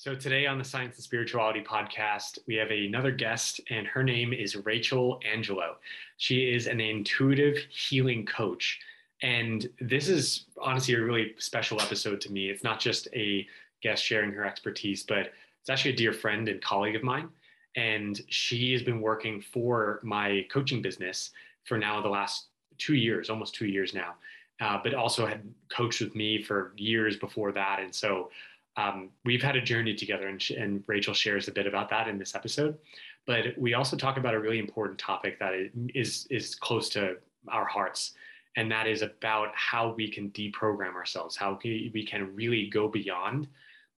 So, today on the Science and Spirituality podcast, we have another guest, and her name is Rachel Angelo. She is an intuitive healing coach. And this is honestly a really special episode to me. It's not just a guest sharing her expertise, but it's actually a dear friend and colleague of mine. And she has been working for my coaching business for now the last two years, almost two years now, uh, but also had coached with me for years before that. And so um, we've had a journey together, and, and Rachel shares a bit about that in this episode. But we also talk about a really important topic that is is close to our hearts, and that is about how we can deprogram ourselves, how we can really go beyond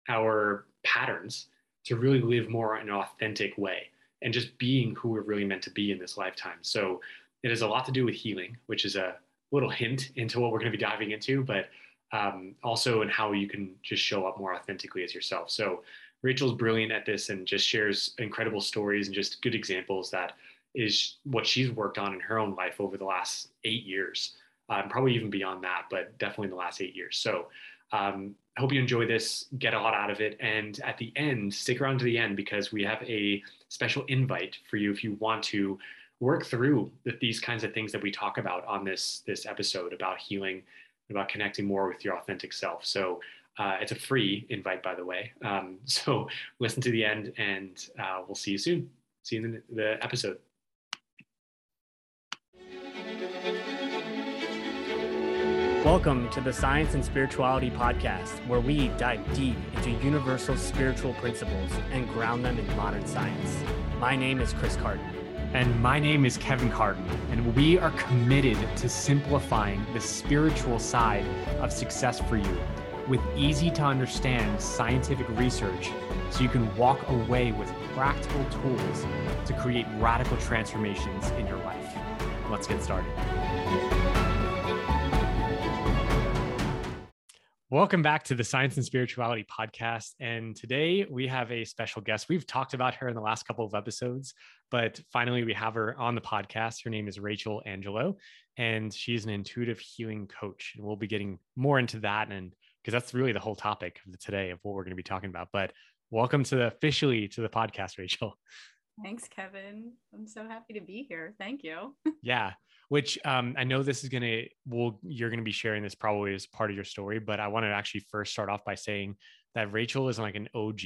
our patterns to really live more in an authentic way and just being who we're really meant to be in this lifetime. So it has a lot to do with healing, which is a little hint into what we're going to be diving into, but um, also in how you can just show up more authentically as yourself. So Rachel's brilliant at this and just shares incredible stories and just good examples that is what she's worked on in her own life over the last eight years, um, probably even beyond that, but definitely in the last eight years. So um, hope you enjoy this, get a lot out of it. And at the end, stick around to the end because we have a special invite for you if you want to work through the, these kinds of things that we talk about on this, this episode about healing about connecting more with your authentic self. So uh, it's a free invite, by the way. Um, so listen to the end, and uh, we'll see you soon. See you in the, the episode. Welcome to the Science and Spirituality Podcast, where we dive deep into universal spiritual principles and ground them in modern science. My name is Chris Carton. And my name is Kevin Carton, and we are committed to simplifying the spiritual side of success for you with easy to understand scientific research so you can walk away with practical tools to create radical transformations in your life. Let's get started. Welcome back to the Science and Spirituality podcast. And today we have a special guest. We've talked about her in the last couple of episodes, but finally we have her on the podcast. Her name is Rachel Angelo, and she's an intuitive healing coach. And we'll be getting more into that and because that's really the whole topic of the, today of what we're going to be talking about. But welcome to the officially to the podcast, Rachel. Thanks, Kevin. I'm so happy to be here. Thank you. yeah which um, I know this is going to, well, you're going to be sharing this probably as part of your story, but I want to actually first start off by saying that Rachel is like an OG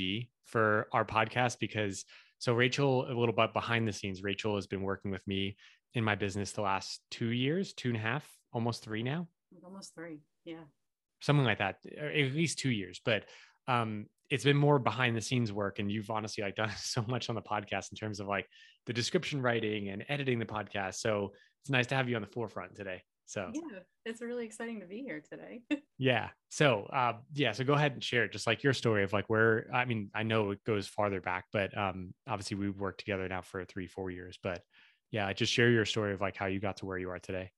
for our podcast because so Rachel, a little bit behind the scenes, Rachel has been working with me in my business the last two years, two and a half, almost three now. Almost three. Yeah. Something like that, at least two years. But um, it's been more behind the scenes work and you've honestly like done so much on the podcast in terms of like the description writing and editing the podcast so it's nice to have you on the forefront today so. Yeah it's really exciting to be here today. Yeah so uh, yeah so go ahead and share just like your story of like where i mean i know it goes farther back but um obviously we've worked together now for three four years but yeah just share your story of like how you got to where you are today.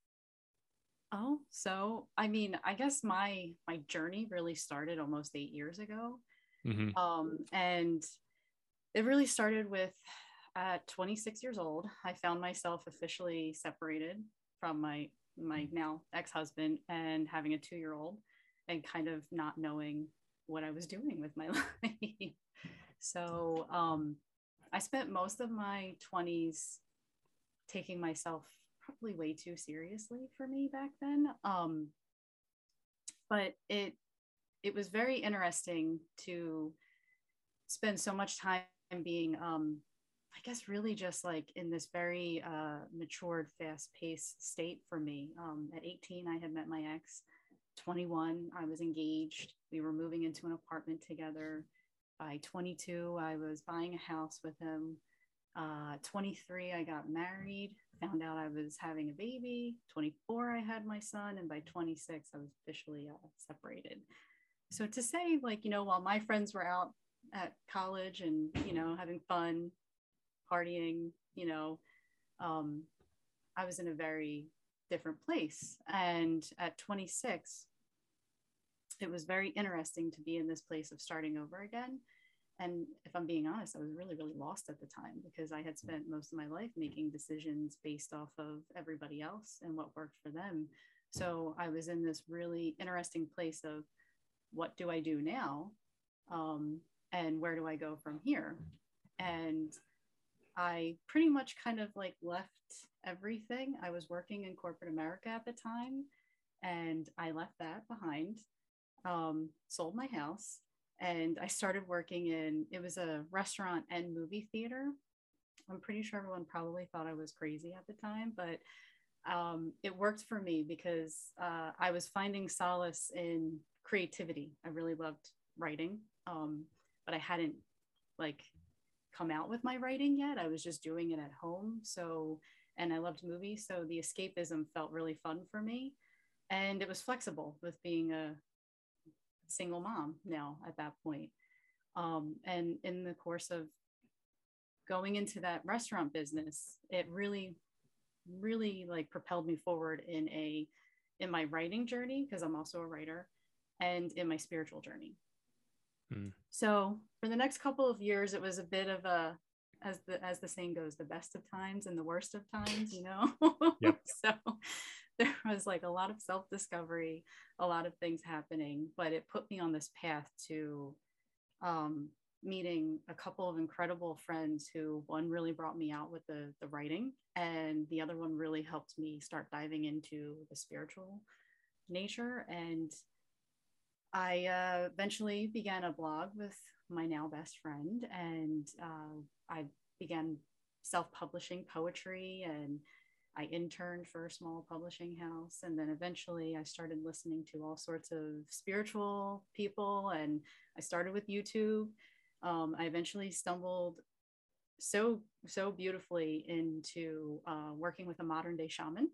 Oh so i mean i guess my my journey really started almost eight years ago. Mm-hmm. Um, and it really started with at 26 years old, I found myself officially separated from my my mm. now ex-husband and having a two-year-old and kind of not knowing what I was doing with my life. so um, I spent most of my 20s taking myself probably way too seriously for me back then. Um, but it it was very interesting to spend so much time being um, i guess really just like in this very uh, matured fast paced state for me um, at 18 i had met my ex 21 i was engaged we were moving into an apartment together by 22 i was buying a house with him uh, 23 i got married found out i was having a baby 24 i had my son and by 26 i was officially uh, separated. So to say, like, you know, while my friends were out at college and, you know, having fun, partying, you know, um, I was in a very different place. And at 26, it was very interesting to be in this place of starting over again. And if I'm being honest, I was really, really lost at the time because I had spent most of my life making decisions based off of everybody else and what worked for them. So I was in this really interesting place of what do I do now? Um, and where do I go from here? And I pretty much kind of like left everything. I was working in corporate America at the time, and I left that behind, um, sold my house, and I started working in it was a restaurant and movie theater. I'm pretty sure everyone probably thought I was crazy at the time, but um, it worked for me because uh, I was finding solace in creativity. I really loved writing, um, but I hadn't like come out with my writing yet. I was just doing it at home. So, and I loved movies. So the escapism felt really fun for me. And it was flexible with being a single mom now at that point. Um, and in the course of going into that restaurant business, it really, really like propelled me forward in a in my writing journey because I'm also a writer and in my spiritual journey. Hmm. So for the next couple of years, it was a bit of a as the as the saying goes, the best of times and the worst of times, you know. Yep. so there was like a lot of self-discovery, a lot of things happening, but it put me on this path to um, meeting a couple of incredible friends who one really brought me out with the the writing and the other one really helped me start diving into the spiritual nature and I uh, eventually began a blog with my now best friend, and uh, I began self publishing poetry and I interned for a small publishing house. And then eventually I started listening to all sorts of spiritual people, and I started with YouTube. Um, I eventually stumbled so so beautifully into uh, working with a modern day shaman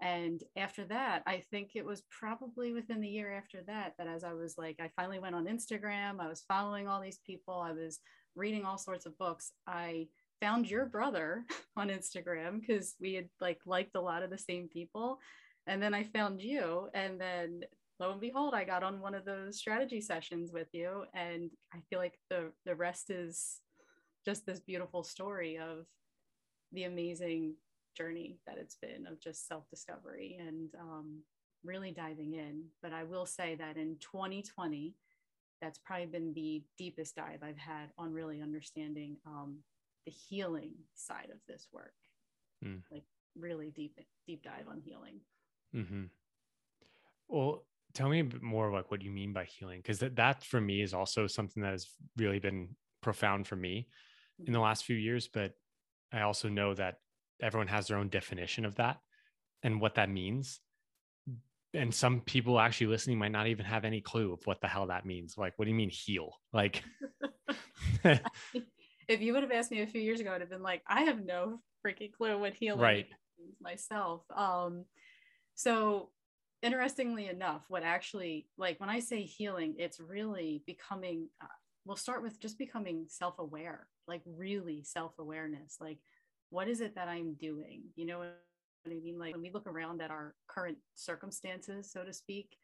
and after that i think it was probably within the year after that that as i was like i finally went on instagram i was following all these people i was reading all sorts of books i found your brother on instagram because we had like liked a lot of the same people. And then i found you and then lo and behold i got on one of those strategy sessions with you and i feel like the the rest is just this beautiful story of the amazing journey that it's been of just self discovery and um, really diving in. But I will say that in 2020, that's probably been the deepest dive I've had on really understanding um, the healing side of this work. Mm. Like really deep, deep dive on healing. Mm-hmm. Well, tell me a bit more like what you mean by healing, because that, that for me is also something that has really been profound for me in the mm-hmm. last few years. But I also know that everyone has their own definition of that and what that means. And some people actually listening might not even have any clue of what the hell that means. Like what do you mean heal? Like if you would have asked me a few years ago i'd have been like i have no freaking clue what healing right. means myself. Um so interestingly enough what actually like when i say healing it's really becoming uh, we'll start with just becoming self-aware like really self-awareness. Like what is it that I'm doing? You know what I mean? Like when we look around at our current circumstances, so to speak,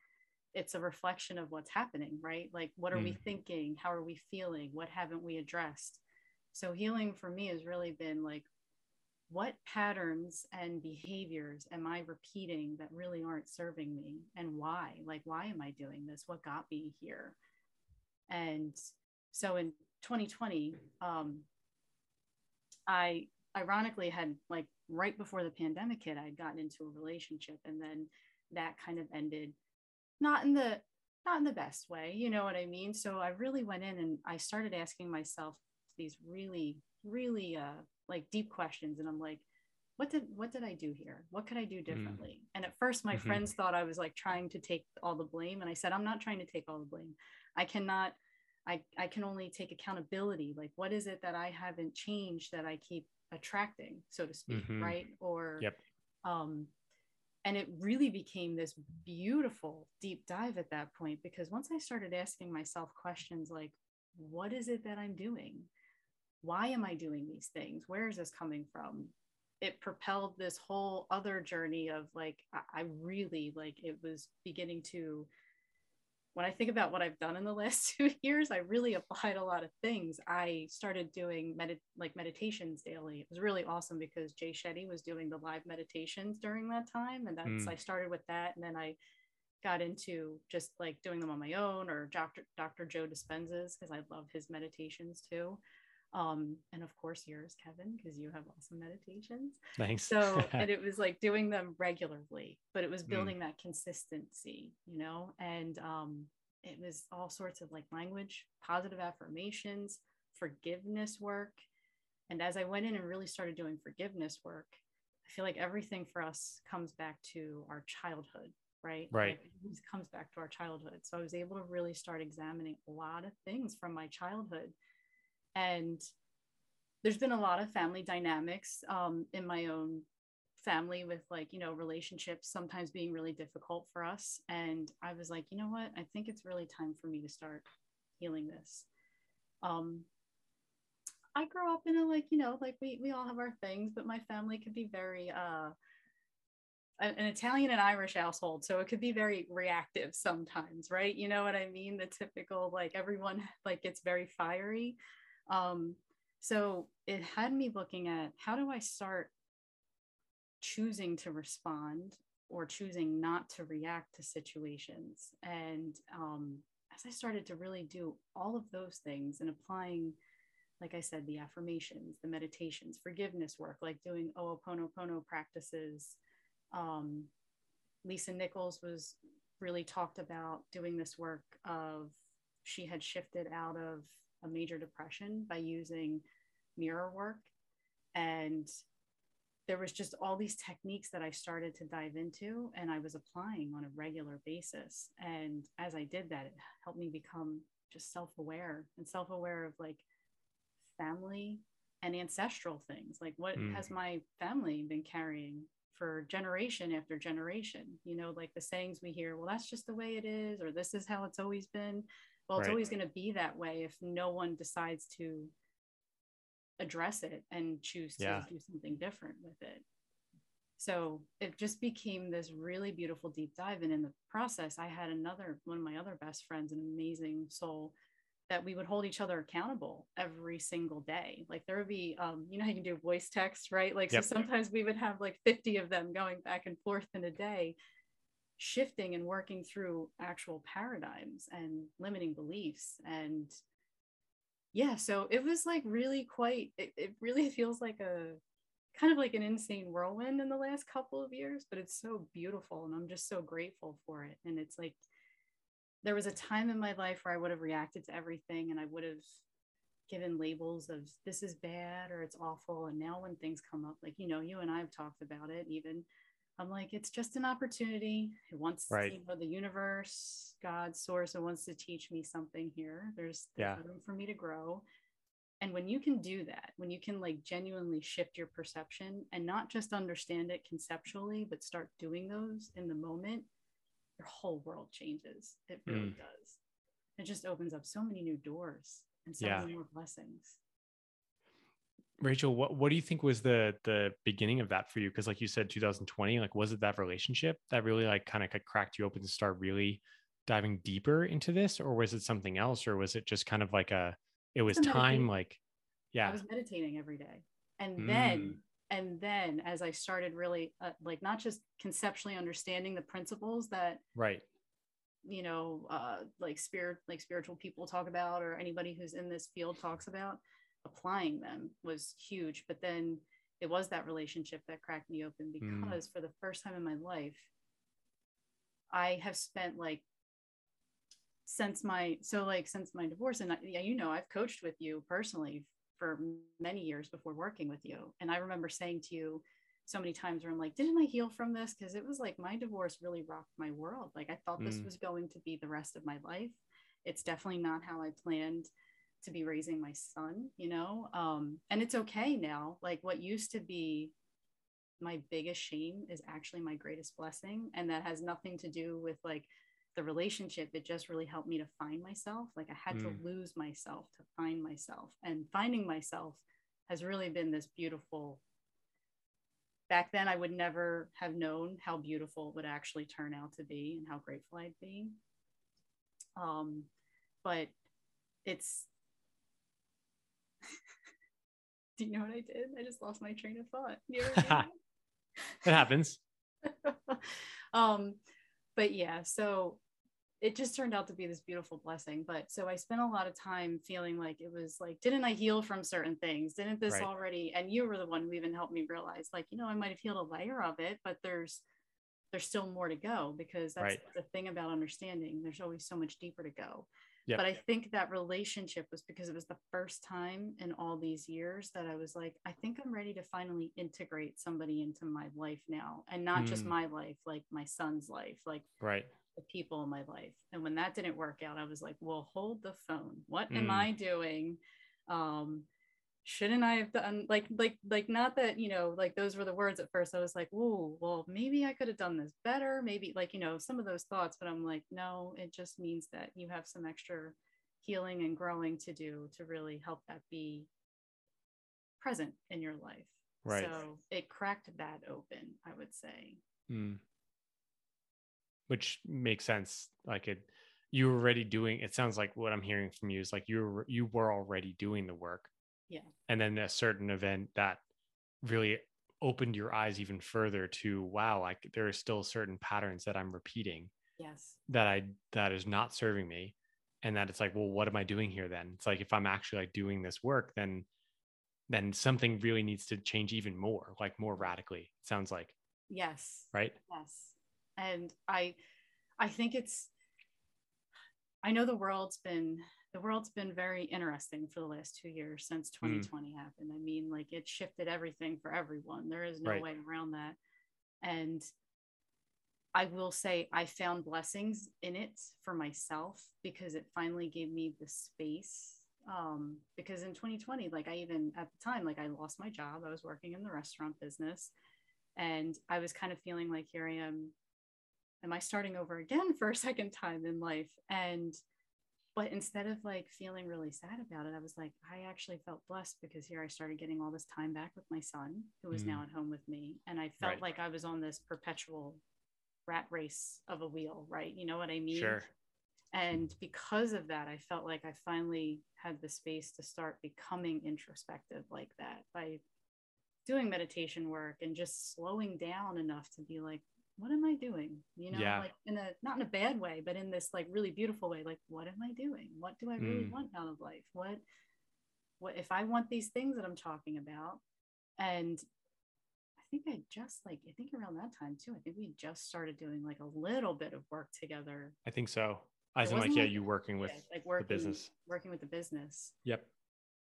it's a reflection of what's happening, right? Like what are mm. we thinking? How are we feeling? What haven't we addressed? So healing for me has really been like, what patterns and behaviors am I repeating that really aren't serving me? And why? Like, why am I doing this? What got me here? And so in 2020, um, I ironically had like right before the pandemic hit, I'd gotten into a relationship and then that kind of ended not in the not in the best way, you know what I mean? So I really went in and I started asking myself these really, really uh like deep questions. And I'm like, what did what did I do here? What could I do mm. differently? Mm. And at first my mm-hmm. friends thought I was like trying to take all the blame. And I said, I'm not trying to take all the blame. I cannot I, I can only take accountability. Like, what is it that I haven't changed that I keep attracting, so to speak, mm-hmm. right? Or yep. um and it really became this beautiful deep dive at that point because once I started asking myself questions like, what is it that I'm doing? Why am I doing these things? Where is this coming from? It propelled this whole other journey of like, I really like it was beginning to when I think about what I've done in the last two years, I really applied a lot of things. I started doing med- like meditations daily. It was really awesome because Jay Shetty was doing the live meditations during that time. And that's, mm. I started with that. And then I got into just like doing them on my own or Dr. Dr. Joe Dispenza's because I love his meditations too. Um, and of course yours, Kevin, because you have awesome meditations. Thanks. So, and it was like doing them regularly, but it was mm. building mm. that consistency, you know, and um, it was all sorts of like language, positive affirmations, forgiveness work. And as I went in and really started doing forgiveness work, I feel like everything for us comes back to our childhood, right? Right. It comes back to our childhood. So I was able to really start examining a lot of things from my childhood. And there's been a lot of family dynamics um, in my own family with like, you know, relationships sometimes being really difficult for us. And I was like, you know what? I think it's really time for me to start healing this. Um, I grew up in a like, you know, like we we all have our things, but my family could be very uh an Italian and Irish household, so it could be very reactive sometimes, right? You know what I mean? The typical like everyone like gets very fiery. Um, so it had me looking at how do I start choosing to respond or choosing not to react to situations. And um, as I started to really do all of those things and applying like I said, the affirmations, the meditations, forgiveness work, like doing Ho'oponopono practices. Um, Lisa Nichols was really talked about doing this work of she had shifted out of a major depression by using mirror work. And there was just all these techniques that I started to dive into and I was applying on a regular basis. And as I did that it helped me become just self-aware and self-aware of like family and ancestral things. Like what mm. has my family been carrying for generation after generation? You know like the sayings we hear well that's just the way it is or this is how it's always been well it's right. always going to be that way if no one decides to address it and choose to yeah. do something different with it so it just became this really beautiful deep dive and in the process i had another one of my other best friends an amazing soul that we would hold each other accountable every single day. Like there would be, um, you know, how you can do voice text, right? Like, yep. so sometimes we would have like 50 of them going back and forth in a day, shifting and working through actual paradigms and limiting beliefs. And yeah, so it was like really quite, it, it really feels like a kind of like an insane whirlwind in the last couple of years, but it's so beautiful. And I'm just so grateful for it. And it's like, there was a time in my life where I would have reacted to everything and I would have given labels of this is bad or it's awful. And now when things come up, like, you know, you and I have talked about it even. I'm like, it's just an opportunity. It wants, right. you know, the universe, God, source, it wants to teach me something here. There's, there's yeah. room for me to grow. And when you can do that, when you can like genuinely shift your perception and not just understand it conceptually, but start doing those in the moment, your whole world changes. It really mm. does. It just opens up so many new doors and so yeah. many more blessings. Rachel, what, what do you think was the the beginning of that for you? Because like you said, 2020, like was it that relationship that really like kind of cracked you open to start really diving deeper into this, or was it something else, or was it just kind of like a it was time like yeah. I was meditating every day. And mm. then and then as i started really uh, like not just conceptually understanding the principles that right you know uh, like spirit like spiritual people talk about or anybody who's in this field talks about applying them was huge but then it was that relationship that cracked me open hmm. because mm. for the first time in my life i have spent like since my so like since my divorce and I, yeah you know i've coached with you personally for many years before working with you. And I remember saying to you so many times where I'm like, didn't I heal from this? Because it was like my divorce really rocked my world. Like I thought this mm. was going to be the rest of my life. It's definitely not how I planned to be raising my son, you know? Um, and it's okay now. Like what used to be my biggest shame is actually my greatest blessing. And that has nothing to do with like the relationship it just really helped me to find myself like i had mm. to lose myself to find myself and finding myself has really been this beautiful back then i would never have known how beautiful it would actually turn out to be and how grateful i'd be um but it's do you know what i did i just lost my train of thought it happens um but yeah, so it just turned out to be this beautiful blessing. But so I spent a lot of time feeling like it was like, didn't I heal from certain things? Didn't this right. already? And you were the one who even helped me realize, like, you know, I might have healed a layer of it, but there's there's still more to go because that's right. the thing about understanding. There's always so much deeper to go. Yep. But I think that relationship was because it was the first time in all these years that I was like, I think I'm ready to finally integrate somebody into my life now. And not mm. just my life, like my son's life, like right. the people in my life. And when that didn't work out, I was like, well, hold the phone. What mm. am I doing? Um, shouldn't I have done like like like not that you know like those were the words at first. I was like oh well maybe I could have done this better. Maybe like you know some of those thoughts but I'm like no it just means that you have some extra healing and growing to do to really help that be present in your life. Right. So it cracked that open I would say. Mm. which makes sense. Like it you were already doing it sounds like what I'm hearing from you is like you were you were already doing the work yeah. And then a certain event that really opened your eyes even further to wow like there are still certain patterns that i'm repeating yes. that i that is not serving me. And that it's like well what am i doing here then? It's like if i'm actually like doing this work then then something really needs to change even more like more radically it sounds like. Yes. Right? Yes. And i i think it's i know the world's been the world's been very interesting for the last two years since 2020 mm. happened. I mean, like it shifted everything for everyone. There is no right. way around that. And I will say I found blessings in it for myself because it finally gave me the space. Um, because in 2020, like I even at the time, like I lost my job. I was working in the restaurant business and I was kind of feeling like here I am. Am I starting over again for a second time in life? And but instead of like feeling really sad about it i was like i actually felt blessed because here i started getting all this time back with my son who is mm. now at home with me and i felt right. like i was on this perpetual rat race of a wheel right you know what i mean sure and because of that i felt like i finally had the space to start becoming introspective like that by doing meditation work and just slowing down enough to be like what am I doing? You know, yeah. like in a not in a bad way, but in this like really beautiful way. Like, what am I doing? What do I really mm. want out of life? What what if I want these things that I'm talking about? And I think I just like I think around that time too. I think we just started doing like a little bit of work together. I think so. I was like, yeah, you working with yeah, like working, the business. Working with the business. Yep.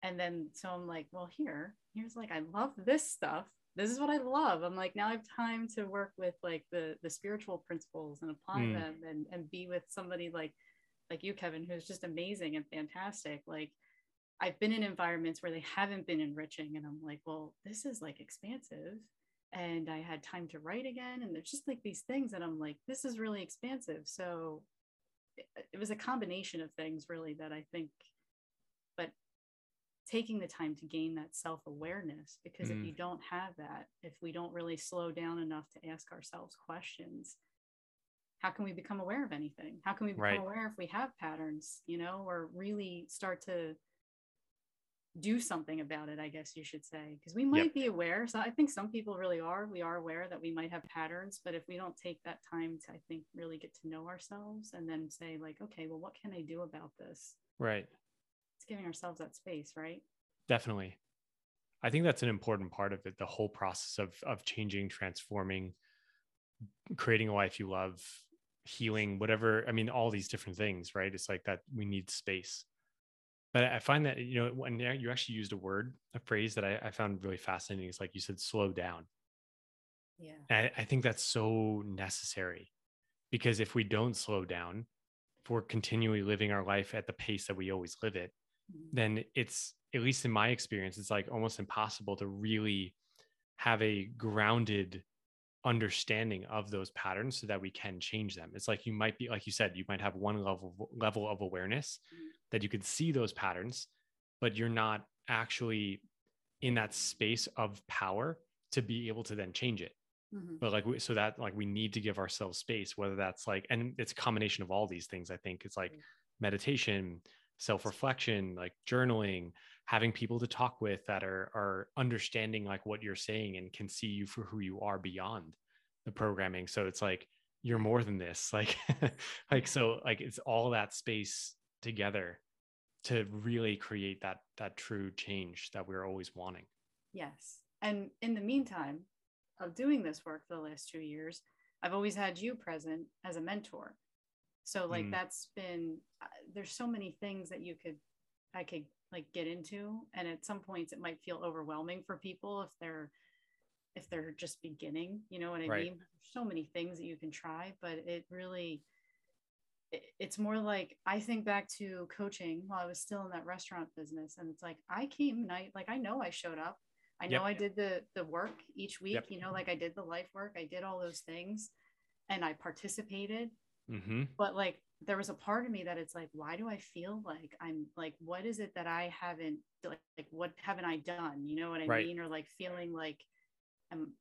And then so I'm like, well, here, here's like I love this stuff this is what I love. I'm like, now I have time to work with like the the spiritual principles and apply mm. them and and be with somebody like like you, Kevin, who's just amazing and fantastic. Like I've been in environments where they haven't been enriching, and I'm like, well, this is like expansive. And I had time to write again. And there's just like these things that I'm like, this is really expansive. So it, it was a combination of things really that I think taking the time to gain that self awareness. Because mm. if you don't have that, if we don't really slow down enough to ask ourselves questions, how can we become aware of anything? How can we become right. aware if we have patterns, you know, or really start to do something about it, I guess you should say? Because we might yep. be aware. So I think some people really are. We are aware that we might have patterns, but if we don't take that time to, I think, really get to know ourselves and then say, like, okay, well, what can I do about this? Right it's giving ourselves that space, right? Definitely. I think that's an important part of it, the whole process of of changing, transforming, creating a life you love, healing, whatever. I mean, all these different things, right? It's like that we need space. But I find that, you know, when you actually used a word, a phrase that I, I found really fascinating is like you said, slow down. Yeah. I, I think that's so necessary because if we don't slow down, if we're continually living our life at the pace that we always live it, then it's at least in my experience it's like almost impossible to really have a grounded understanding of those patterns so that we can change them it's like you might be like you said you might have one level level of awareness mm-hmm. that you could see those patterns but you're not actually in that space of power to be able to then change it mm-hmm. but like so that like we need to give ourselves space whether that's like and it's a combination of all these things i think it's like meditation self reflection, like journaling, having people to talk with that are are understanding like what you're saying and can see you for who you are beyond the programming. So it's like you're more than this. Like like so like it's all that space together to really create that that true change that we're always wanting. Yes. And in the meantime of doing this work for the last two years i've always had you present as a mentor so like mm. that's been uh, there's so many things that you could i could like get into and at some points it might feel overwhelming for people if they're if they're just beginning you know what i right. mean there's so many things that you can try but it really it, it's more like i think back to coaching while i was still in that restaurant business and it's like i came night like i know i showed up i know yep. i did the the work each week yep. you know like i did the life work i did all those things and i participated mm-hmm. but like there was a part of me that it's like why do i feel like i'm like what is it that i haven't like, like what haven't i done you know what i right. mean or like feeling like i'm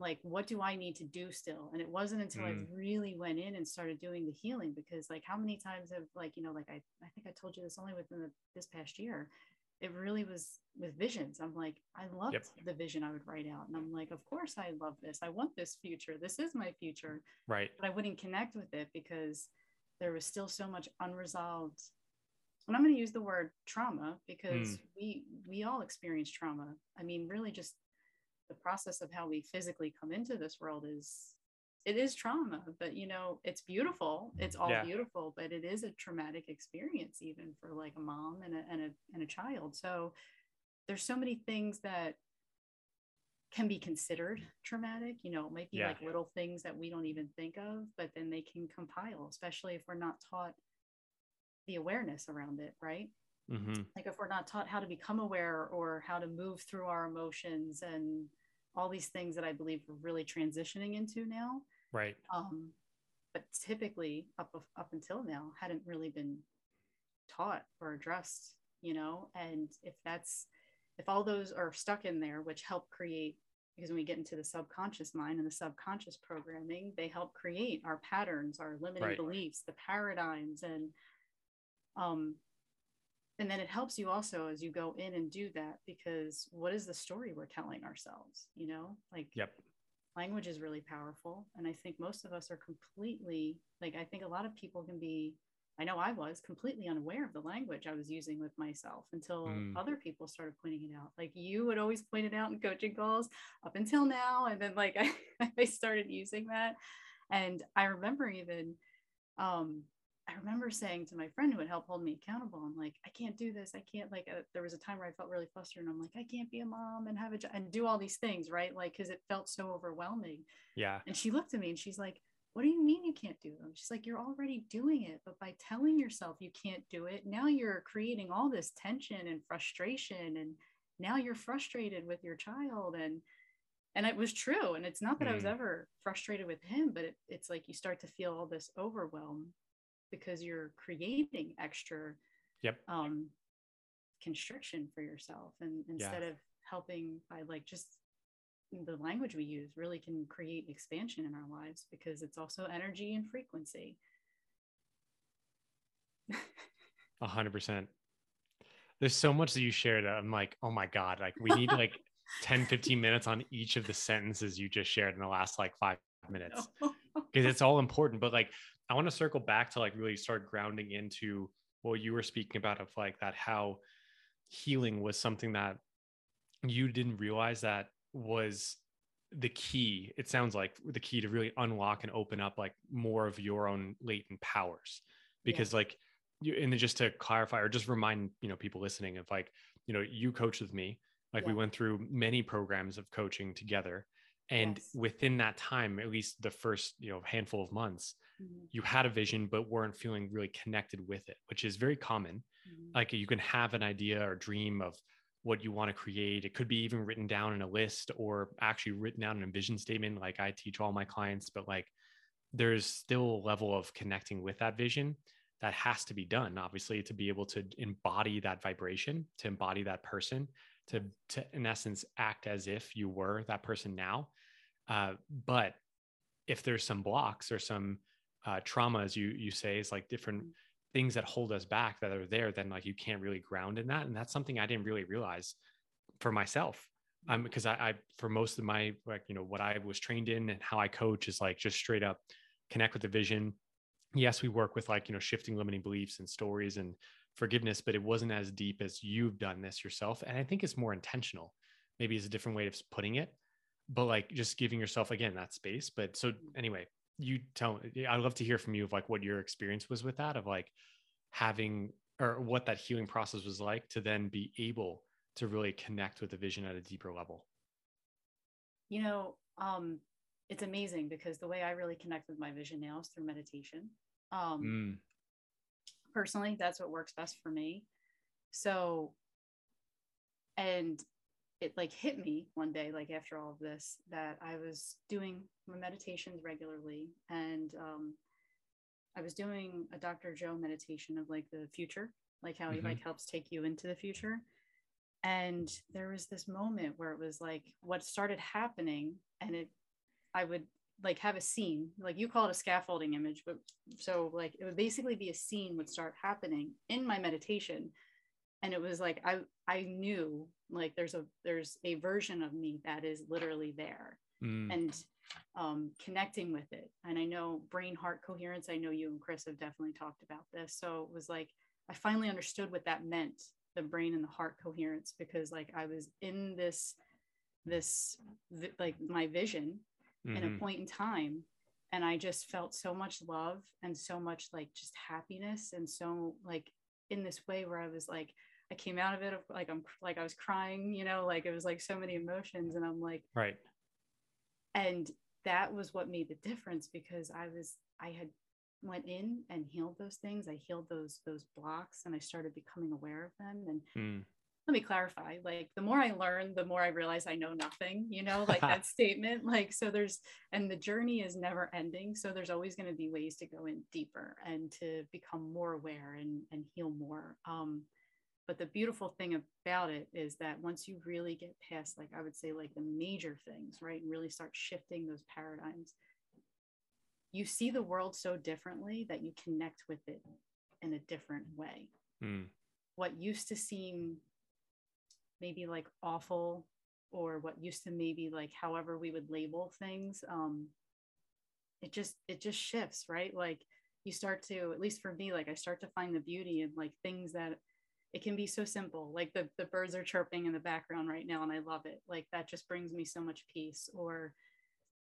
like what do i need to do still and it wasn't until mm. i really went in and started doing the healing because like how many times have like you know like i, I think i told you this only within the, this past year it really was with visions. I'm like i loved yep. the vision i would write out. And i'm like of course i love this. I want this future. This is my future. Right. But i wouldn't connect with it because there was still so much unresolved and i'm going to use the word trauma because mm. we we all experience trauma. I mean really just the process of how we physically come into this world is it is trauma but you know it's beautiful it's all yeah. beautiful but it is a traumatic experience even for like a mom and a, and a and a child so there's so many things that can be considered traumatic you know it might be yeah. like little things that we don't even think of but then they can compile especially if we're not taught the awareness around it right mm-hmm. like if we're not taught how to become aware or how to move through our emotions and all these things that I believe we're really transitioning into now. Right. Um, but typically up up until now hadn't really been taught or addressed, you know. And if that's if all those are stuck in there, which help create because when we get into the subconscious mind and the subconscious programming, they help create our patterns, our limiting right. beliefs, the paradigms, and um, and then it helps you also as you go in and do that because what is the story we're telling ourselves you know? Like yep. language is really powerful. And i think most of us are completely like i think a lot of people can be i know i was completely unaware of the language i was using with myself until mm. other people started pointing it out. Like you would always point it out in coaching calls up until now. And then like i, I started using that. And i remember even um I remember saying to my friend who would help hold me accountable, I'm like, I can't do this. I can't like. Uh, there was a time where I felt really flustered, and I'm like, I can't be a mom and have a job and do all these things, right? Like, because it felt so overwhelming. Yeah. And she looked at me and she's like, What do you mean you can't do them? She's like, You're already doing it, but by telling yourself you can't do it, now you're creating all this tension and frustration, and now you're frustrated with your child and and it was true and it's not that mm. i was mm. ever frustrated with him but it, it's like you start to feel all this overwhelm because you're creating extra yep. um, constriction for yourself and instead yeah. of helping by like just the language we use really can create expansion in our lives because it's also energy and frequency A hundred percent there's so much that you shared i'm like oh my god like we need like 10 15 minutes on each of the sentences you just shared in the last like five minutes because it's all important but like I want to circle back to like really start grounding into what you were speaking about of like that how healing was something that you didn't realize that was the key it sounds like the key to really unlock and open up like more of your own latent powers because yeah. like you and just to clarify or just remind you know people listening of like you know you coached with me like yeah. we went through many programs of coaching together and yes. within that time at least the first you know handful of months mm-hmm. you had a vision but weren't feeling really connected with it which is very common mm-hmm. like you can have an idea or dream of what you want to create it could be even written down in a list or actually written down in a vision statement like i teach all my clients but like there's still a level of connecting with that vision that has to be done obviously to be able to embody that vibration to embody that person to to in essence act as if you were that person now uh, but if there's some blocks or some uh, trauma as you you say is like different mm. things that hold us back that are there then like you can't really ground in that and that's something i didn't really realize for myself. Um because I, I for most of my like you know what i was trained in and how i coach is like just straight up connect with the vision. Yes we work with like you know shifting limiting beliefs and stories and forgiveness but it wasn't as deep as you've done this yourself and i think it's more intentional. Maybe is a different way of putting it but like just giving yourself again that space but so anyway you tell me, i'd love to hear from you of like what your experience was with that of like having or what that healing process was like to then be able to really connect with the vision at a deeper level. You know um it's amazing because the way i really connect with my vision now is through meditation. Um mm. personally that's what works best for me. So and it like hit me one day like after all of this that i was doing my meditations regularly and um i was doing a dr joe meditation of like the future like how mm-hmm. he like helps take you into the future and there was this moment where it was like what started happening and it i would like have a scene like you call it a scaffolding image but so like it would basically be a scene would start happening in my meditation and it was like i i knew like there's a there's a version of me that is literally there mm. and um, connecting with it and i know brain heart coherence i know you and chris have definitely talked about this so it was like i finally understood what that meant the brain and the heart coherence because like i was in this this like my vision mm-hmm. in a mm-hmm. point in time and i just felt so much love and so much like just happiness and so like in this way where i was like I came out of it like I'm like I was crying, you know, like it was like so many emotions and I'm like right. And that was what made the difference because I was I had went in and healed those things. I healed those those blocks and I started becoming aware of them and mm. let me clarify like the more I learn the more I realize I know nothing, you know, like that statement like so there's and the journey is never ending so there's always going to be ways to go in deeper and to become more aware and and heal more. Um but the beautiful thing about it is that once you really get past, like I would say, like the major things, right, and really start shifting those paradigms, you see the world so differently that you connect with it in a different way. Mm. What used to seem maybe like awful or what used to maybe like however we would label things um it just it just shifts right like you start to at least for me like i start to find the beauty in like things that it can be so simple like the, the birds are chirping in the background right now and i love it like that just brings me so much peace or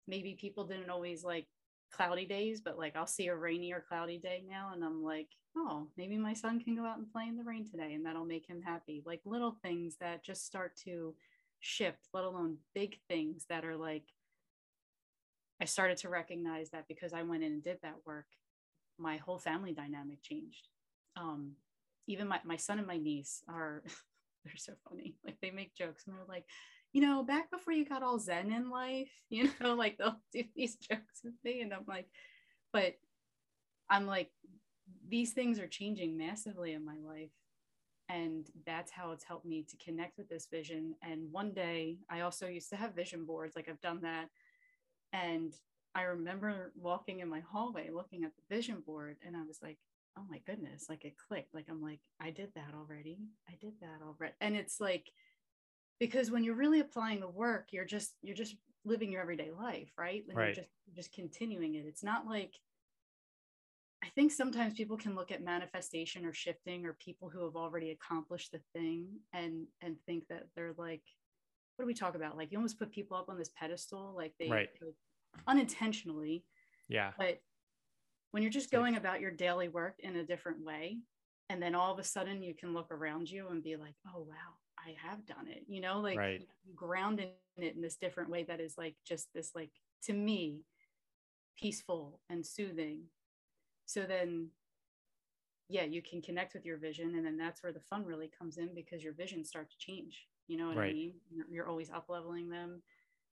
maybe people didn't always like cloudy days but like i'll see a rainy or cloudy day now and i'm like oh maybe my son can go out and play in the rain today and that'll make him happy. Like little things that just start to shift let alone big things that are like i started to recognize that because i went in and did that work my whole family dynamic changed. Um, even my, my son and my niece are they're so funny. Like they make jokes and they're like you know back before you got all zen in life you know like they'll do these jokes with me and i'm like but i'm like these things are changing massively in my life. And that's how it's helped me to connect with this vision. And one day i also used to have vision boards like i've done that. And i remember walking in my hallway looking at the vision board and i was like oh my goodness, like it clicked. Like I'm like, I did that already. I did that already. And it's like, because when you're really applying the work, you're just, you're just living your everyday life, right? And right. you're just, just continuing it. It's not like, I think sometimes people can look at manifestation or shifting or people who have already accomplished the thing and and think that they're like, what do we talk about? Like you almost put people up on this pedestal, like they right. like, unintentionally. Yeah. But when you're just going about your daily work in a different way and then all of a sudden you can look around you and be like oh wow i have done it you know like right. ground in it in this different way that is like just this like to me peaceful and soothing so then yeah you can connect with your vision and then that's where the fun really comes in because your vision starts to change you know what right. i mean you're always up leveling them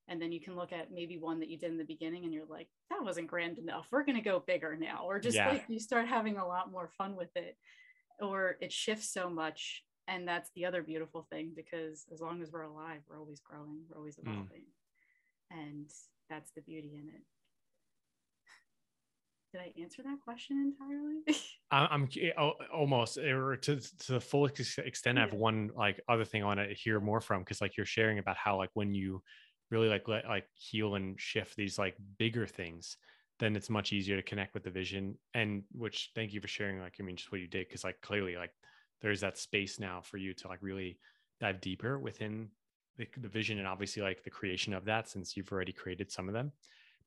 and then you can look at maybe one that you did in the beginning and you're like that wasn't grand enough we're going to go bigger now or just yeah. like you start having a lot more fun with it or it shifts so much and that's the other beautiful thing because as long as we're alive we're always growing we're always mm. evolving mm. and that's the beauty in it did I answer that question entirely? I'm almost or to to the full extent. I have one like other thing I want to hear more from because like you're sharing about how like when you really like let like heal and shift these like bigger things then it's much easier to connect with the vision. And which thank you for sharing like i mean just what you did because like clearly like there's that space now for you to like really dive deeper within the, the vision and obviously like the creation of that since you've already created some of them.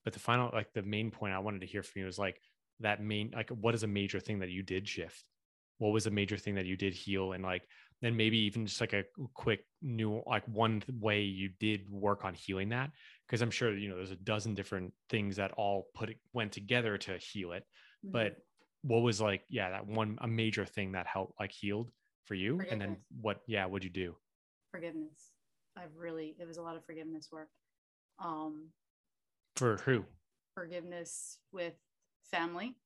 But the final like the main point i wanted to hear from you is like that main like what is a major thing that you did shift? What was a major thing that you did heal and like then maybe even just like a quick new like one way you did work on healing that because i'm sure you know there's a dozen different things that all put it went together to heal it. Mm-hmm. but what was like yeah that one a major thing that helped like healed for you? And then what yeah what'd you do? Forgiveness. I've really it was a lot of forgiveness work. Um for who? forgiveness with family.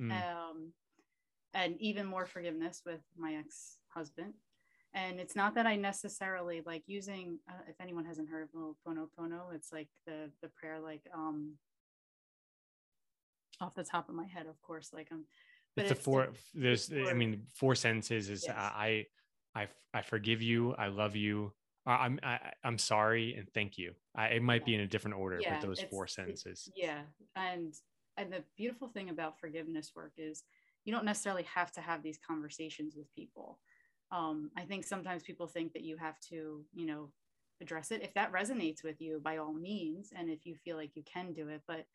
Mm. um and even more forgiveness with my ex-husband and it's not that i necessarily like using uh, if anyone hasn't heard of Ho'oponopono it's like the the prayer like um off the top of my head of course like i'm um, but it's, it's a four there's four, i mean four sentences is yes. i i i forgive you i love you I'm I, am i am sorry and thank you. I, it might be in a different order, yeah, but those four sentences. Yeah, and and the beautiful thing about forgiveness work is you don't necessarily have to have these conversations with people. Um, I think sometimes people think that you have to, you know, address it. If that resonates with you, by all means, and if you feel like you can do it. But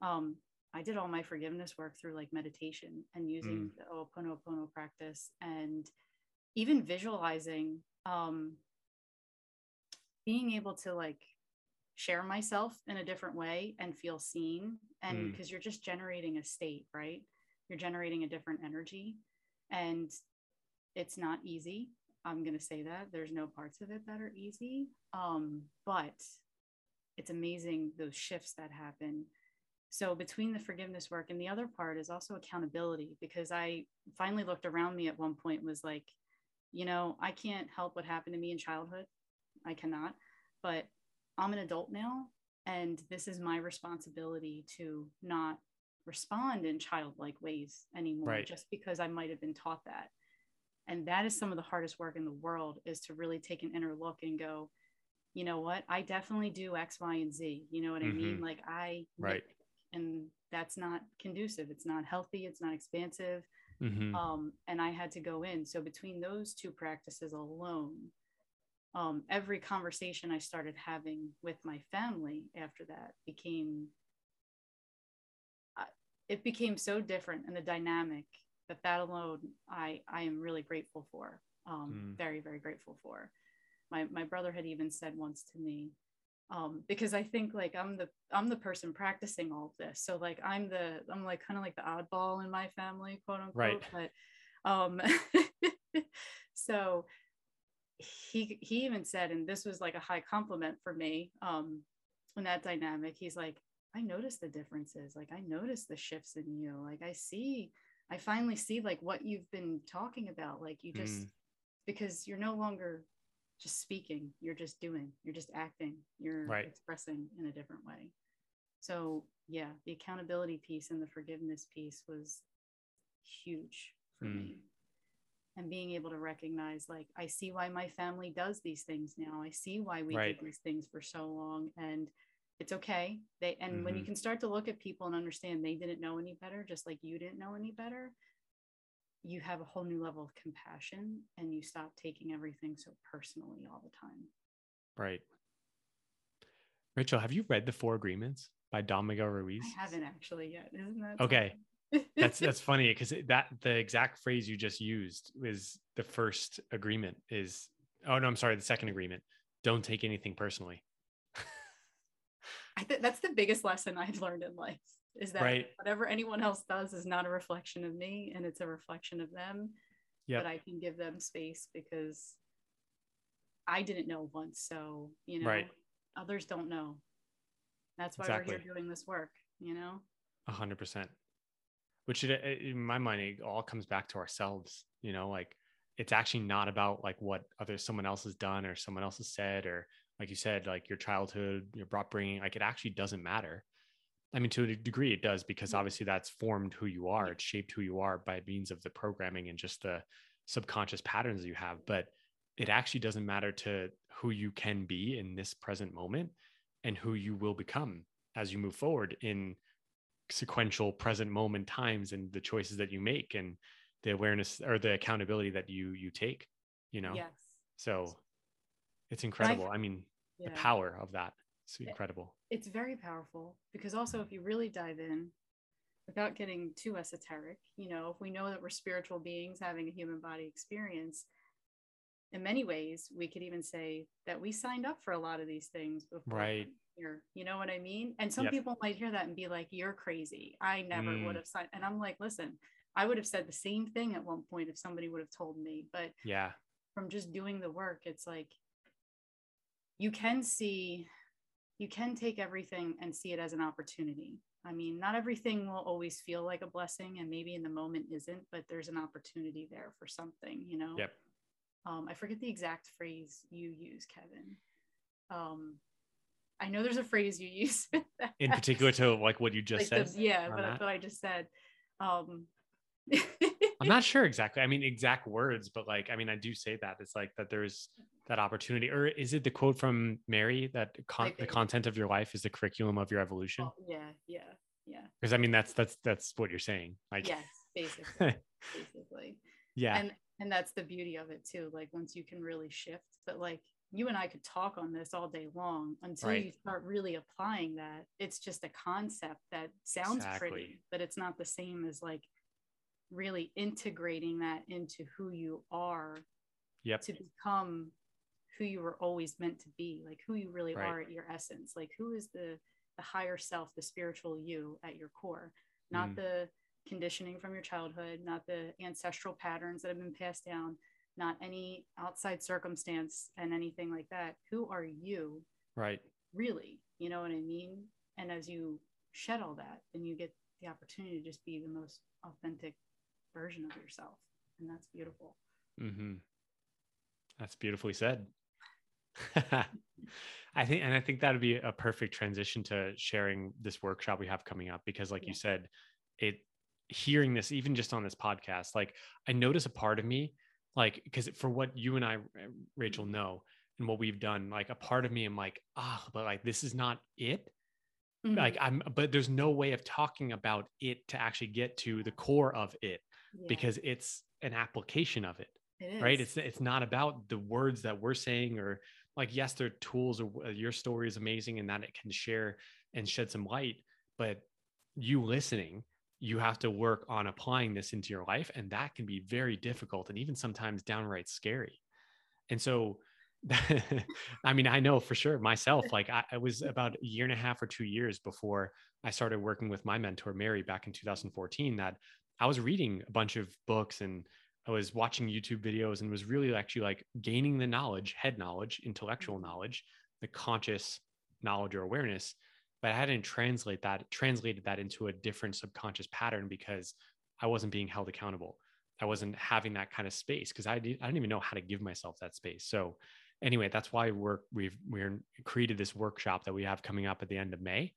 um, I did all my forgiveness work through like meditation and using mm. the Ho'oponopono practice and even visualizing, um, being able to like share myself in a different way and feel seen. And because mm. you're just generating a state, right? you're generating a different energy and it's not easy. I'm going to say that. There's no parts of it that are easy. Um, but it's amazing those shifts that happen. So between the forgiveness work and the other part is also accountability because i finally looked around me at one point was like you know i can't help what happened to me in childhood. I cannot but i'm an adult now and this is my responsibility to not respond in childlike ways anymore right. just because I might have been taught that. And that is some of the hardest work in the world is to really take an inner look and go, you know what? I definitely do X, Y, and Z. You know what mm-hmm. I mean? Mm-hmm. Like I, right. And that's not conducive. It's not healthy. It's not expansive. Mm-hmm. Um, and I had to go in. So between those two practices alone, um, every conversation I started having with my family after that became it became so different and the dynamic that that alone I I am really grateful for. Um, mm. Very very grateful for. My my brother had even said once to me, um, because I think like I'm the I'm the person practicing all of this. So like I'm the I'm like kind of like the oddball in my family, quote unquote. Right. But um, so he he even said, and this was like a high compliment for me. Um, in that dynamic, he's like, I notice the differences. Like I notice the shifts in you. Like I see, I finally see like what you've been talking about. Like you just mm. because you're no longer just speaking, you're just doing, you're just acting, you're right. expressing in a different way. So yeah, the accountability piece and the forgiveness piece was huge for mm. me. And being able to recognize, like, I see why my family does these things now. I see why we right. did these things for so long. And it's okay. They and mm-hmm. when you mm-hmm. can start to look at people and understand they didn't know any better just like you didn't know any better you have a whole new level of compassion and you stop taking everything so personally all the time. Right. Rachel have you read the four agreements by don miguel ruiz? I haven't actually yet. Isn't that okay. that's that's funny because that the exact phrase you just used is the first agreement is oh no i'm sorry the second agreement. Don't take anything personally I think that's the biggest lesson I've learned in life is that right. whatever anyone else does is not a reflection of me and it's a reflection of them. Yeah. But I can give them space because I didn't know once. So, you know, right. others don't know. That's why exactly. we're here doing this work, you know? A hundred percent. Which it, in my mind, it all comes back to ourselves, you know, like it's actually not about like what other someone else has done or someone else has said or like you said, like your childhood, your upbringing, like it actually doesn't matter. I mean, to a degree, it does because mm-hmm. obviously that's formed who you are. It's shaped who you are by means of the programming and just the subconscious patterns you have. But it actually doesn't matter to who you can be in this present moment and who you will become as you move forward in sequential present moment times and the choices that you make and the awareness or the accountability that you you take you know yes so it's incredible i, I mean yeah. the power of that it's incredible. it's very powerful because also if you really dive in without getting too esoteric you know if we know that we're spiritual beings having a human body experience in many ways we could even say that we signed up for a lot of these things before right here. You know what i mean? And some yep. people might hear that and be like you're crazy. I never mm. would have signed and i'm like listen i would have said the same thing at one point if somebody would have told me. But yeah. from just doing the work it's like you can see you can take everything and see it as an opportunity i mean not everything will always feel like a blessing and maybe in the moment isn't but there's an opportunity there for something you know yep um, I forget the exact phrase you use, Kevin. Um, I know there's a phrase you use in particular to like what you just like said. The, yeah, but, but I just said. Um, I'm not sure exactly. I mean, exact words, but like, I mean, I do say that it's like that there's that opportunity, or is it the quote from Mary that con- the content of your life is the curriculum of your evolution? Oh, yeah, yeah, yeah. Because I mean, that's that's that's what you're saying. Like, yes, basically, basically. Yeah, and and that's the beauty of it too like once you can really shift but like you and I could talk on this all day long until right. you start really applying that. It's just a concept that sounds exactly. pretty, but it's not the same as like really integrating that into who you are yep. to become who you were always meant to be, like who you really right. are at your essence. Like who is the the higher self, the spiritual you at your core, not mm. the conditioning from your childhood, not the ancestral patterns that have been passed down, not any outside circumstance and anything like that. Who are you? Right. Really? You know what I mean? And as you shed all that, then you get the opportunity to just be the most authentic version of yourself. And that's beautiful. Mm-hmm. That's beautifully said. I think, and I think that would be a perfect transition to sharing this workshop we have coming up because, like yeah. you said, it hearing this even just on this podcast like i notice a part of me like because for what you and i rachel mm-hmm. know and what we've done like a part of me i'm like ah oh, but like this is not it mm-hmm. like i'm but there's no way of talking about it to actually get to the core of it yeah. because it's an application of it, it right it's it's not about the words that we're saying or like yes they're tools or uh, your story is amazing and that it can share and shed some light but you listening you have to work on applying this into your life and that can be very difficult and even sometimes downright scary. And so i mean i know for sure myself like I, I, was about a year and a half or two years before i started working with my mentor mary back in 2014 that i was reading a bunch of books and i was watching youtube videos and was really actually like gaining the knowledge head knowledge intellectual mm-hmm. knowledge the conscious knowledge or awareness but I hadn't translate that translated that into a different subconscious pattern because I wasn't being held accountable. I wasn't having that kind of space because I, I didn't even know how to give myself that space. So anyway, that's why we're we've we're created this workshop that we have coming up at the end of May.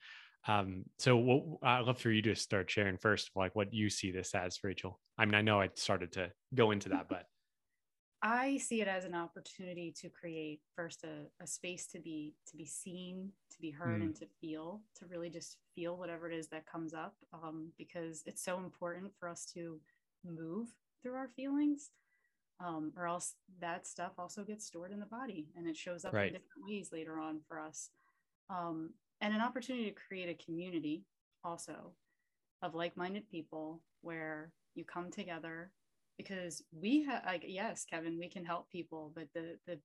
Um, so what I'd love for you to start sharing first, like what you see this as, Rachel. I mean, I know I started to go into that, but I see it as an opportunity to create first a, a space to be to be seen, to be heard, mm. and to feel, to really just feel whatever it is that comes up, um, because it's so important for us to move through our feelings, um, or else that stuff also gets stored in the body and it shows up right. in different ways later on for us. Um, and an opportunity to create a community also of like-minded people where you come together because we have like yes kevin we can help people but the the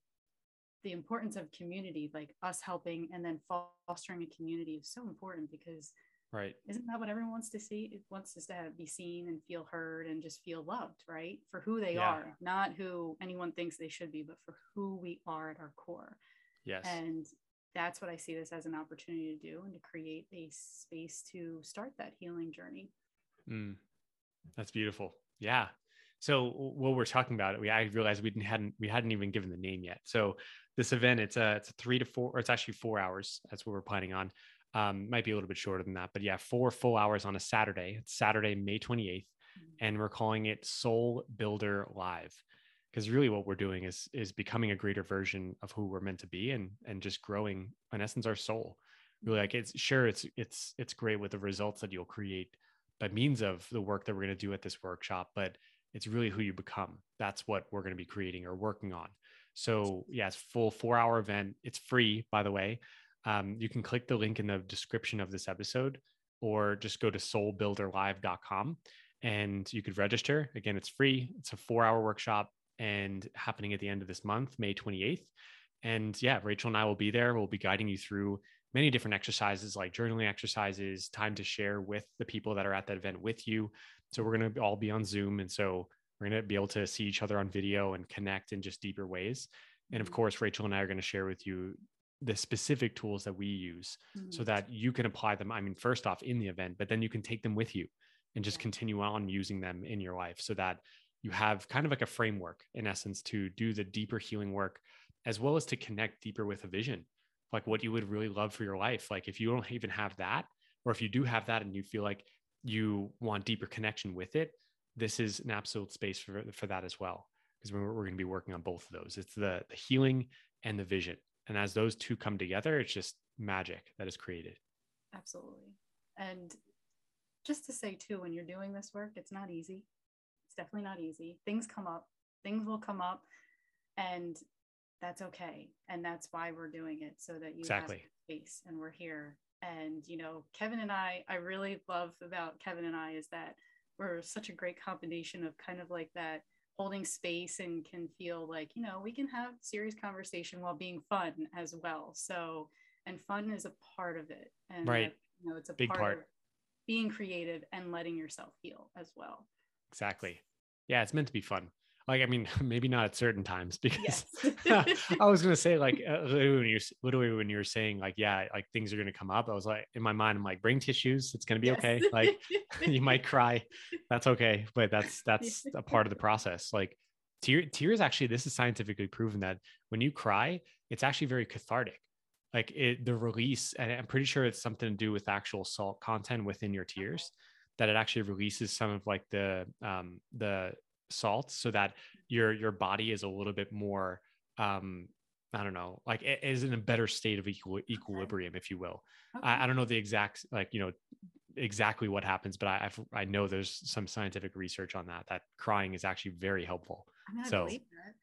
the importance of community like us helping and then fostering a community is so important because right. isn't that what everyone wants to see? It wants us to have, be seen and feel heard and just feel loved right? For who they yeah. are not who anyone thinks they should be but for who we are at our core. Yes. And that's what i see this as an opportunity to do and to create a space to start that healing journey mm, that's beautiful yeah so what we're talking about, it, we I realized we hadn't we hadn't even given the name yet. So this event, it's a it's a three to four, or it's actually four hours. That's what we're planning on. Um, might be a little bit shorter than that, but yeah, four full hours on a Saturday. It's Saturday, May 28th, mm-hmm. and we're calling it Soul Builder Live. Because really, what we're doing is is becoming a greater version of who we're meant to be, and and just growing, in essence, our soul. really like it's sure it's it's it's great with the results that you'll create by means of the work that we're going to do at this workshop but it's really who you become. That's what we're going to be creating or working on. So yeah it's full four hour event. It's free by the way. Um, you can click the link in the description of this episode or just go to soulbuilderlive.com and you could register. Again it's free. It's a four hour workshop and happening at the end of this month may 28th and yeah rachel and i will be there we'll be guiding you through many different exercises like journaling exercises, time to share with the people that are at that event with you. So we're going to all be on Zoom. And so we're going to be able to see each other on video and connect in just deeper ways. And of mm-hmm. course, Rachel and I are going to share with you the specific tools that we use mm-hmm. so that you can apply them. I mean, first off in the event, but then you can take them with you and just continue on using them in your life so that you have kind of like a framework in essence to do the deeper healing work as well as to connect deeper with a vision like what you would really love for your life. Like if you don't even have that, or if you do have that and you feel like you want deeper connection with it, this is an absolute space for, for that as well. Because we're, we're going to be working on both of those. It's the, the healing and the vision. And as those two come together, it's just magic that is created. Absolutely. And just to say too, when you're doing this work, it's not easy. Definitely not easy. Things come up, things will come up. And that's okay and that's why we're doing it so that you exactly. have space and we're here and you know kevin and i i really love about kevin and i is that we're such a great combination of kind of like that holding space and can feel like you know we can have serious conversation while being fun as well so and fun is a part of it and right you know it's a big part, part. being creative and letting yourself heal as well exactly. Yeah it's meant to be fun. Like i mean maybe not at certain times because yes. i was gonna say like uh, literally, when you literally when you were saying like yeah like things are gonna come up i was like in my mind i'm like bring tissues it's gonna be yes. okay. Like you might cry. That's okay but that's that's a part of the process. Like tear, tears actually this is scientifically proven that when you cry it's actually very cathartic. Like it the release and i'm pretty sure it's something to do with actual salt content within your tears that it actually releases some of like the um the salts so that your your body is a little bit more um I don't know, like it is in a better state of equal, equilibrium, if you will. Okay. I, I, don't know the exact, like, you know, exactly what happens, but I, I've, i know there's some scientific research on that, that crying is actually very helpful. so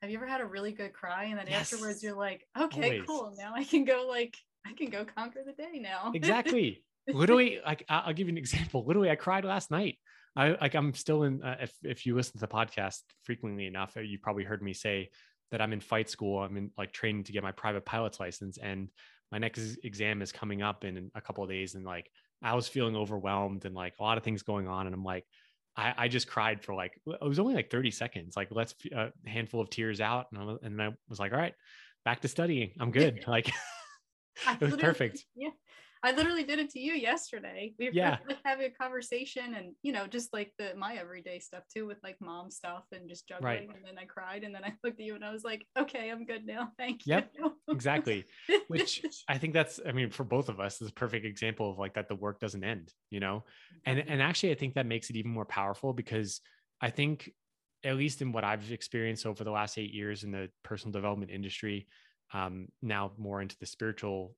have you ever had a really good cry and then yes. afterwards you're like, okay, Always. cool. Now I can go like, I can go conquer the day now. exactly. Literally, like I'll give you an example. Literally, I cried last night. I like I'm still in. Uh, if if you listen to the podcast frequently enough, uh, you probably heard me say that I'm in fight school. I'm in like training to get my private pilot's license, and my next exam is coming up in a couple of days. And like I was feeling overwhelmed and like a lot of things going on, and I'm like, I, I just cried for like it was only like 30 seconds, like let's a handful of tears out, and I, and I was like, all right, back to studying. I'm good. like it was perfect. Yeah. I literally did it to you yesterday. We were yeah. like having a conversation and you know, just like the my everyday stuff too with like mom stuff and just juggling. Right. And then I cried and then I looked at you and I was like, okay, I'm good now. Thank you. Yep. exactly. Which I think that's I mean, for both of us, is a perfect example of like that the work doesn't end, you know? And and actually I think that makes it even more powerful because I think at least in what I've experienced over the last eight years in the personal development industry, um, now more into the spiritual,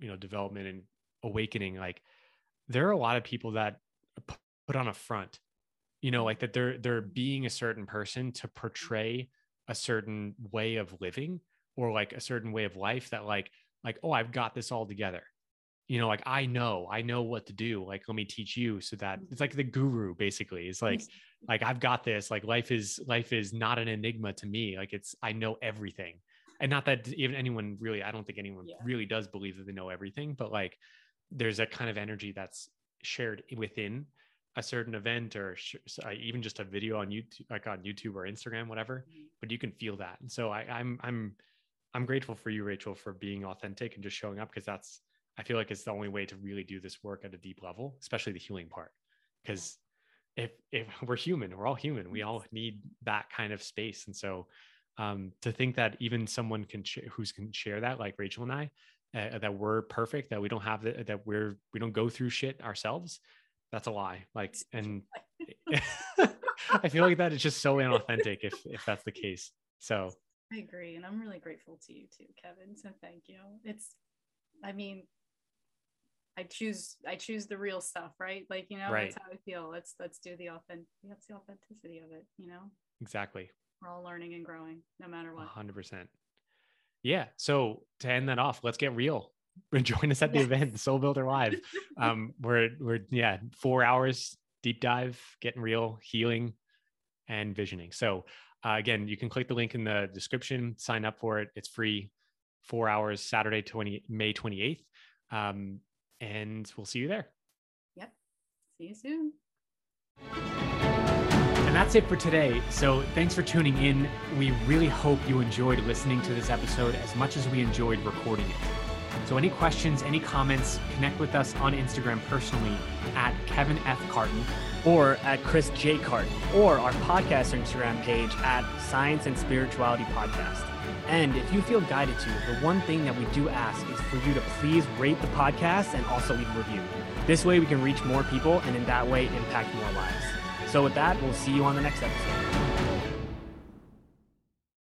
you know, development and awakening like there are a lot of people that put on a front you know like that they're they're being a certain person to portray a certain way of living or like a certain way of life that like like oh i've got this all together. You know like i know i know what to do like let me teach you so that it's like the guru basically. It's like like i've got this like life is life is not an enigma to me like it's i know everything. And not that even anyone really i don't think anyone yeah. really does believe that they know everything but like there's a kind of energy that's shared within a certain event or sh- uh, even just a video on YouTube, like on YouTube or Instagram, whatever. Mm-hmm. But you can feel that, and so I, I'm I'm I'm grateful for you, Rachel, for being authentic and just showing up because that's I feel like it's the only way to really do this work at a deep level, especially the healing part. Because if if we're human, we're all human. We all need that kind of space, and so um, to think that even someone can sh- who's can share that, like Rachel and I, uh, that we're perfect, that we don't have the, that we're we don't go through shit ourselves. That's a lie. Like, and I feel like that is just so inauthentic if if that's the case. So I agree, and I'm really grateful to you too, Kevin. So thank you. It's, I mean, I choose I choose the real stuff, right? Like, you know, right. that's how I feel. Let's let's do the authentic that's the authenticity of it, you know? Exactly. We're all learning and growing no matter what. hundred percent. Yeah. So to end that off, let's get real. And join us at the yes. event, Soul Builder Live. Um, we're we're yeah, four hours deep dive, getting real, healing, and visioning. So uh, again, you can click the link in the description, sign up for it. It's free, four hours, Saturday, 20, May 28th. Um, and we'll see you there. Yep. See you soon. And that's it for today. So thanks for tuning in. We really hope you enjoyed listening to this episode as much as we enjoyed recording it. So, any questions, any comments, connect with us on Instagram personally at Kevin F. Carton or at Chris J. Carton or our podcast Instagram page at Science and Spirituality Podcast. And if you feel guided to, the one thing that we do ask is for you to please rate the podcast and also leave a review. This way we can reach more people and in that way impact more lives. So, with that, we'll see you on the next episode.